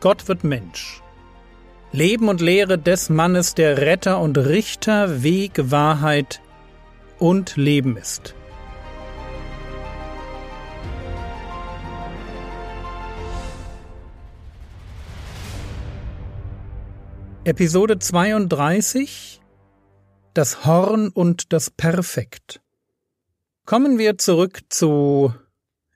Gott wird Mensch. Leben und Lehre des Mannes, der Retter und Richter, Weg, Wahrheit und Leben ist. Episode 32 Das Horn und das Perfekt. Kommen wir zurück zu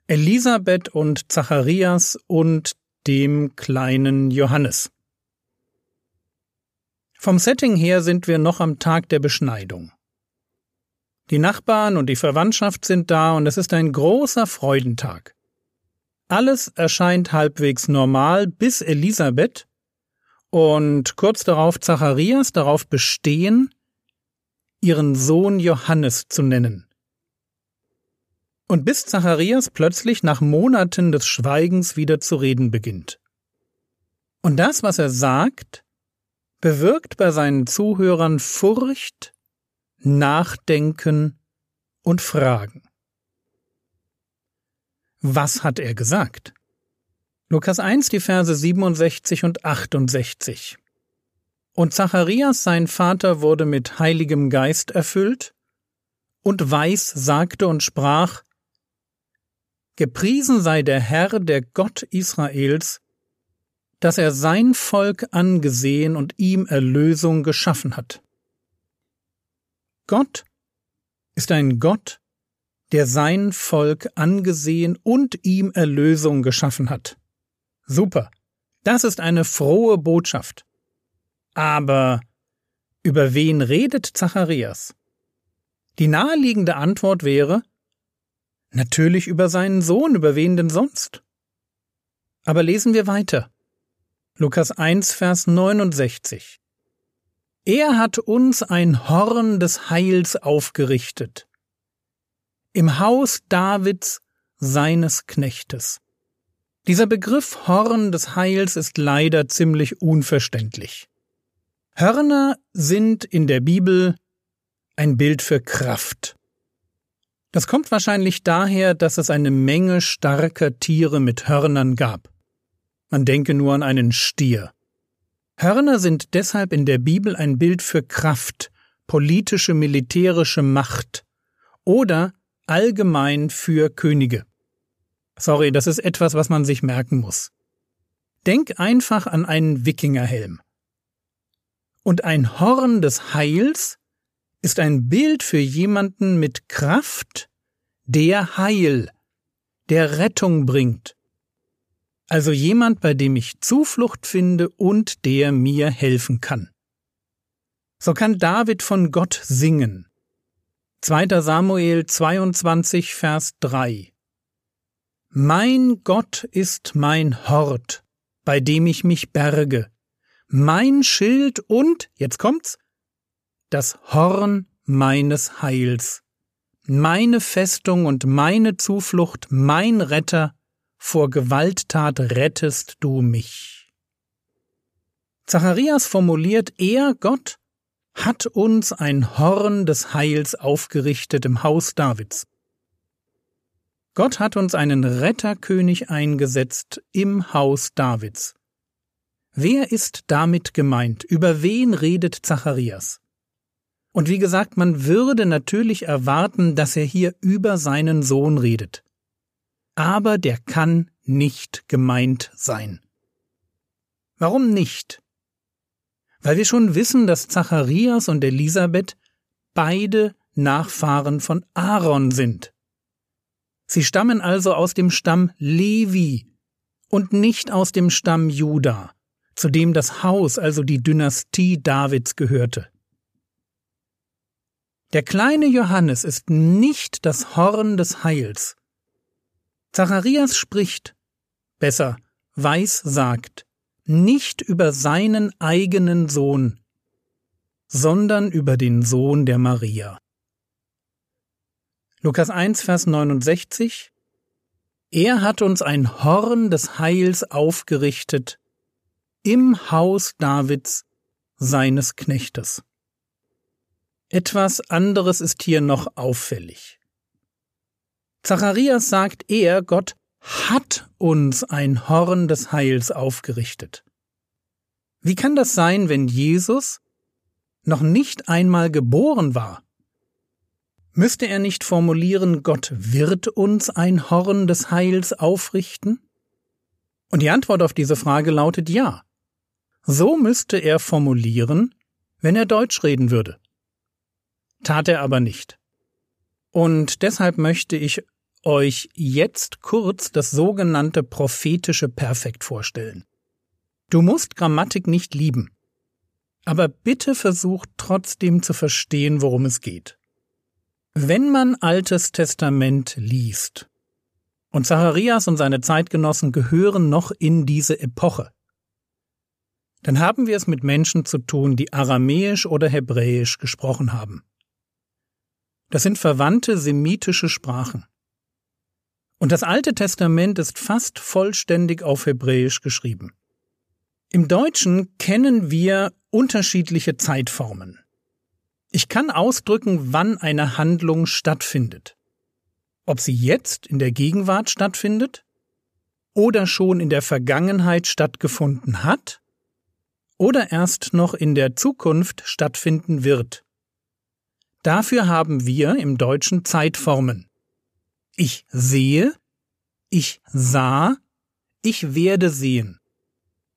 Elisabeth und Zacharias und dem kleinen Johannes. Vom Setting her sind wir noch am Tag der Beschneidung. Die Nachbarn und die Verwandtschaft sind da und es ist ein großer Freudentag. Alles erscheint halbwegs normal, bis Elisabeth und kurz darauf Zacharias darauf bestehen, ihren Sohn Johannes zu nennen. Und bis Zacharias plötzlich nach Monaten des Schweigens wieder zu reden beginnt. Und das, was er sagt, bewirkt bei seinen Zuhörern Furcht, Nachdenken und Fragen. Was hat er gesagt? Lukas 1, die Verse 67 und 68. Und Zacharias, sein Vater, wurde mit heiligem Geist erfüllt und weiß sagte und sprach, Gepriesen sei der Herr, der Gott Israels, dass er sein Volk angesehen und ihm Erlösung geschaffen hat. Gott ist ein Gott, der sein Volk angesehen und ihm Erlösung geschaffen hat. Super. Das ist eine frohe Botschaft. Aber über wen redet Zacharias? Die naheliegende Antwort wäre, Natürlich über seinen Sohn, über wen denn sonst? Aber lesen wir weiter. Lukas 1, Vers 69. Er hat uns ein Horn des Heils aufgerichtet. Im Haus Davids, seines Knechtes. Dieser Begriff Horn des Heils ist leider ziemlich unverständlich. Hörner sind in der Bibel ein Bild für Kraft. Das kommt wahrscheinlich daher, dass es eine Menge starker Tiere mit Hörnern gab. Man denke nur an einen Stier. Hörner sind deshalb in der Bibel ein Bild für Kraft, politische, militärische Macht oder allgemein für Könige. Sorry, das ist etwas, was man sich merken muss. Denk einfach an einen Wikingerhelm. Und ein Horn des Heils ist ein Bild für jemanden mit Kraft, der Heil, der Rettung bringt. Also jemand, bei dem ich Zuflucht finde und der mir helfen kann. So kann David von Gott singen. 2. Samuel 22, Vers 3. Mein Gott ist mein Hort, bei dem ich mich berge, mein Schild und, jetzt kommt's, das Horn meines Heils, meine Festung und meine Zuflucht, mein Retter, vor Gewalttat rettest du mich. Zacharias formuliert, er, Gott, hat uns ein Horn des Heils aufgerichtet im Haus Davids. Gott hat uns einen Retterkönig eingesetzt im Haus Davids. Wer ist damit gemeint? Über wen redet Zacharias? Und wie gesagt, man würde natürlich erwarten, dass er hier über seinen Sohn redet. Aber der kann nicht gemeint sein. Warum nicht? Weil wir schon wissen, dass Zacharias und Elisabeth beide Nachfahren von Aaron sind. Sie stammen also aus dem Stamm Levi und nicht aus dem Stamm Juda, zu dem das Haus, also die Dynastie Davids gehörte. Der kleine Johannes ist nicht das Horn des Heils. Zacharias spricht, besser, Weiß sagt, nicht über seinen eigenen Sohn, sondern über den Sohn der Maria. Lukas 1, Vers 69 Er hat uns ein Horn des Heils aufgerichtet im Haus Davids, seines Knechtes. Etwas anderes ist hier noch auffällig. Zacharias sagt er, Gott hat uns ein Horn des Heils aufgerichtet. Wie kann das sein, wenn Jesus noch nicht einmal geboren war? Müsste er nicht formulieren, Gott wird uns ein Horn des Heils aufrichten? Und die Antwort auf diese Frage lautet ja. So müsste er formulieren, wenn er Deutsch reden würde. Tat er aber nicht. Und deshalb möchte ich euch jetzt kurz das sogenannte prophetische Perfekt vorstellen. Du musst Grammatik nicht lieben, aber bitte versuch trotzdem zu verstehen, worum es geht. Wenn man Altes Testament liest, und Zacharias und seine Zeitgenossen gehören noch in diese Epoche, dann haben wir es mit Menschen zu tun, die Aramäisch oder Hebräisch gesprochen haben. Das sind verwandte semitische Sprachen. Und das Alte Testament ist fast vollständig auf Hebräisch geschrieben. Im Deutschen kennen wir unterschiedliche Zeitformen. Ich kann ausdrücken, wann eine Handlung stattfindet. Ob sie jetzt in der Gegenwart stattfindet oder schon in der Vergangenheit stattgefunden hat oder erst noch in der Zukunft stattfinden wird. Dafür haben wir im Deutschen Zeitformen. Ich sehe, ich sah, ich werde sehen.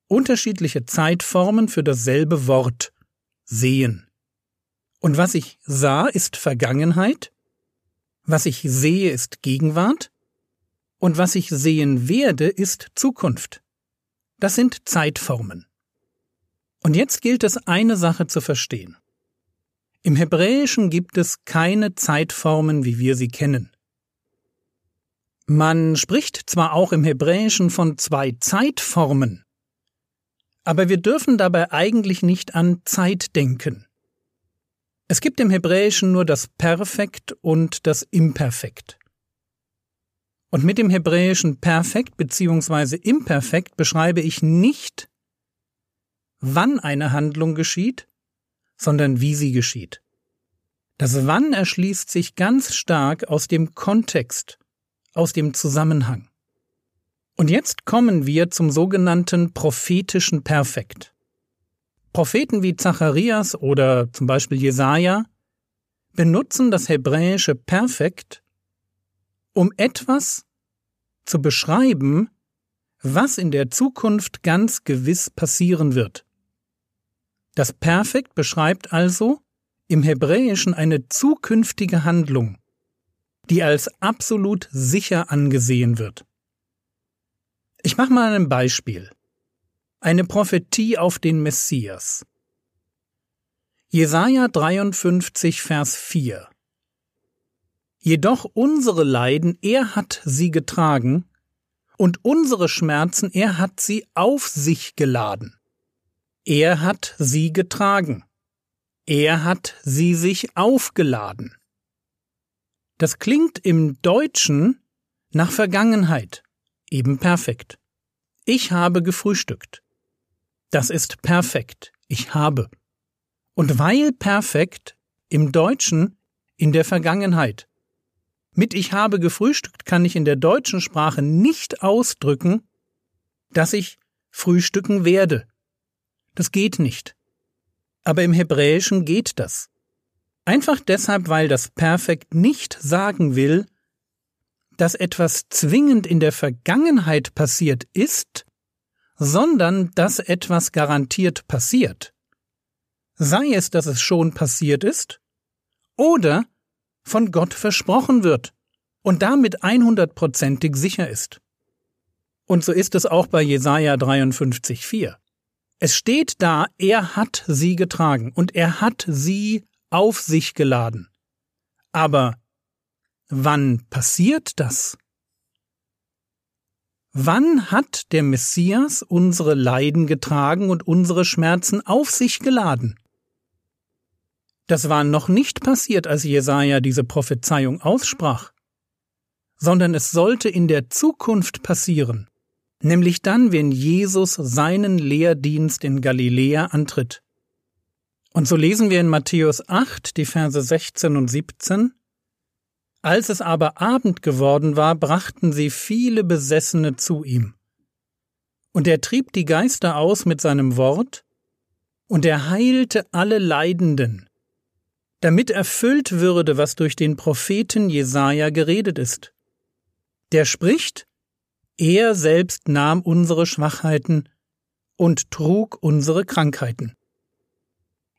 Unterschiedliche Zeitformen für dasselbe Wort sehen. Und was ich sah, ist Vergangenheit, was ich sehe, ist Gegenwart, und was ich sehen werde, ist Zukunft. Das sind Zeitformen. Und jetzt gilt es, eine Sache zu verstehen. Im Hebräischen gibt es keine Zeitformen, wie wir sie kennen. Man spricht zwar auch im Hebräischen von zwei Zeitformen, aber wir dürfen dabei eigentlich nicht an Zeit denken. Es gibt im Hebräischen nur das Perfekt und das Imperfekt. Und mit dem hebräischen Perfekt bzw. Imperfekt beschreibe ich nicht, wann eine Handlung geschieht, sondern wie sie geschieht. Das Wann erschließt sich ganz stark aus dem Kontext, aus dem Zusammenhang. Und jetzt kommen wir zum sogenannten prophetischen Perfekt. Propheten wie Zacharias oder zum Beispiel Jesaja benutzen das hebräische Perfekt, um etwas zu beschreiben, was in der Zukunft ganz gewiss passieren wird. Das Perfekt beschreibt also im Hebräischen eine zukünftige Handlung, die als absolut sicher angesehen wird. Ich mache mal ein Beispiel. Eine Prophetie auf den Messias. Jesaja 53, Vers 4. Jedoch unsere Leiden, er hat sie getragen, und unsere Schmerzen, er hat sie auf sich geladen. Er hat sie getragen. Er hat sie sich aufgeladen. Das klingt im Deutschen nach Vergangenheit, eben perfekt. Ich habe gefrühstückt. Das ist perfekt. Ich habe. Und weil perfekt im Deutschen in der Vergangenheit. Mit ich habe gefrühstückt kann ich in der deutschen Sprache nicht ausdrücken, dass ich frühstücken werde. Das geht nicht. Aber im Hebräischen geht das. Einfach deshalb, weil das Perfekt nicht sagen will, dass etwas zwingend in der Vergangenheit passiert ist, sondern dass etwas garantiert passiert. Sei es, dass es schon passiert ist, oder von Gott versprochen wird und damit 100%ig sicher ist. Und so ist es auch bei Jesaja 53,4. Es steht da, er hat sie getragen und er hat sie auf sich geladen. Aber wann passiert das? Wann hat der Messias unsere Leiden getragen und unsere Schmerzen auf sich geladen? Das war noch nicht passiert, als Jesaja diese Prophezeiung aussprach, sondern es sollte in der Zukunft passieren, nämlich dann, wenn Jesus seinen Lehrdienst in Galiläa antritt. Und so lesen wir in Matthäus 8, die Verse 16 und 17, Als es aber Abend geworden war, brachten sie viele Besessene zu ihm. Und er trieb die Geister aus mit seinem Wort, und er heilte alle Leidenden, damit erfüllt würde, was durch den Propheten Jesaja geredet ist. Der spricht, er selbst nahm unsere Schwachheiten und trug unsere Krankheiten.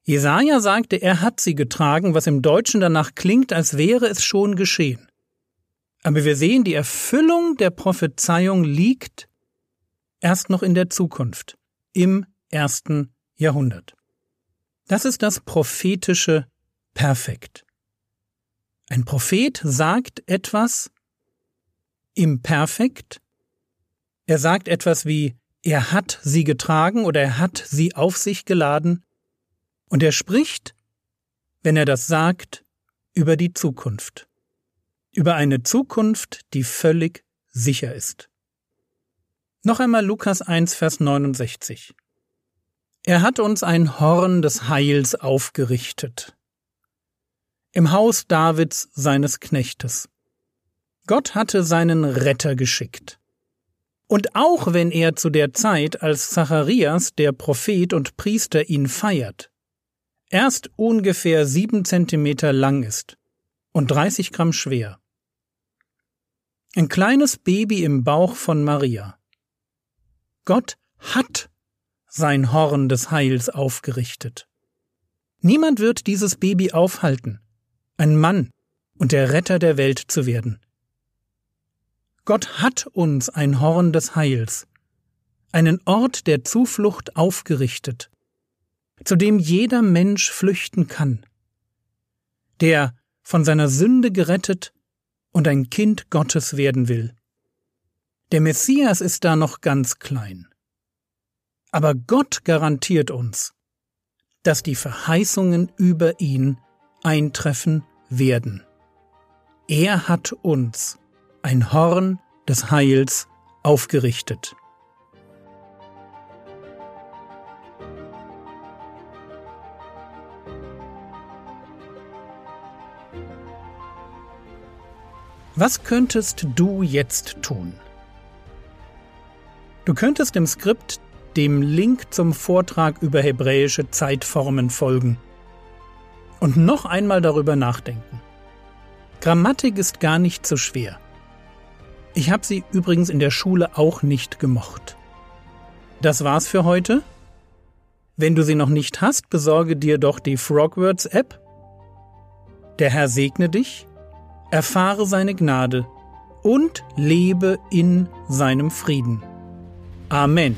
Jesaja sagte, er hat sie getragen, was im Deutschen danach klingt, als wäre es schon geschehen. Aber wir sehen, die Erfüllung der Prophezeiung liegt erst noch in der Zukunft, im ersten Jahrhundert. Das ist das prophetische Perfekt. Ein Prophet sagt etwas im Perfekt. Er sagt etwas wie, er hat sie getragen oder er hat sie auf sich geladen. Und er spricht, wenn er das sagt, über die Zukunft. Über eine Zukunft, die völlig sicher ist. Noch einmal Lukas 1, Vers 69. Er hat uns ein Horn des Heils aufgerichtet. Im Haus Davids seines Knechtes. Gott hatte seinen Retter geschickt. Und auch wenn er zu der Zeit, als Zacharias, der Prophet und Priester, ihn feiert, erst ungefähr sieben Zentimeter lang ist und 30 Gramm schwer. Ein kleines Baby im Bauch von Maria. Gott hat sein Horn des Heils aufgerichtet. Niemand wird dieses Baby aufhalten, ein Mann und der Retter der Welt zu werden. Gott hat uns ein Horn des Heils, einen Ort der Zuflucht aufgerichtet, zu dem jeder Mensch flüchten kann, der von seiner Sünde gerettet und ein Kind Gottes werden will. Der Messias ist da noch ganz klein. Aber Gott garantiert uns, dass die Verheißungen über ihn eintreffen werden. Er hat uns ein Horn des Heils aufgerichtet. Was könntest du jetzt tun? Du könntest im Skript dem Link zum Vortrag über hebräische Zeitformen folgen und noch einmal darüber nachdenken. Grammatik ist gar nicht so schwer. Ich habe sie übrigens in der Schule auch nicht gemocht. Das war's für heute. Wenn du sie noch nicht hast, besorge dir doch die Frogwords App. Der Herr segne dich erfahre seine Gnade und lebe in seinem Frieden. Amen.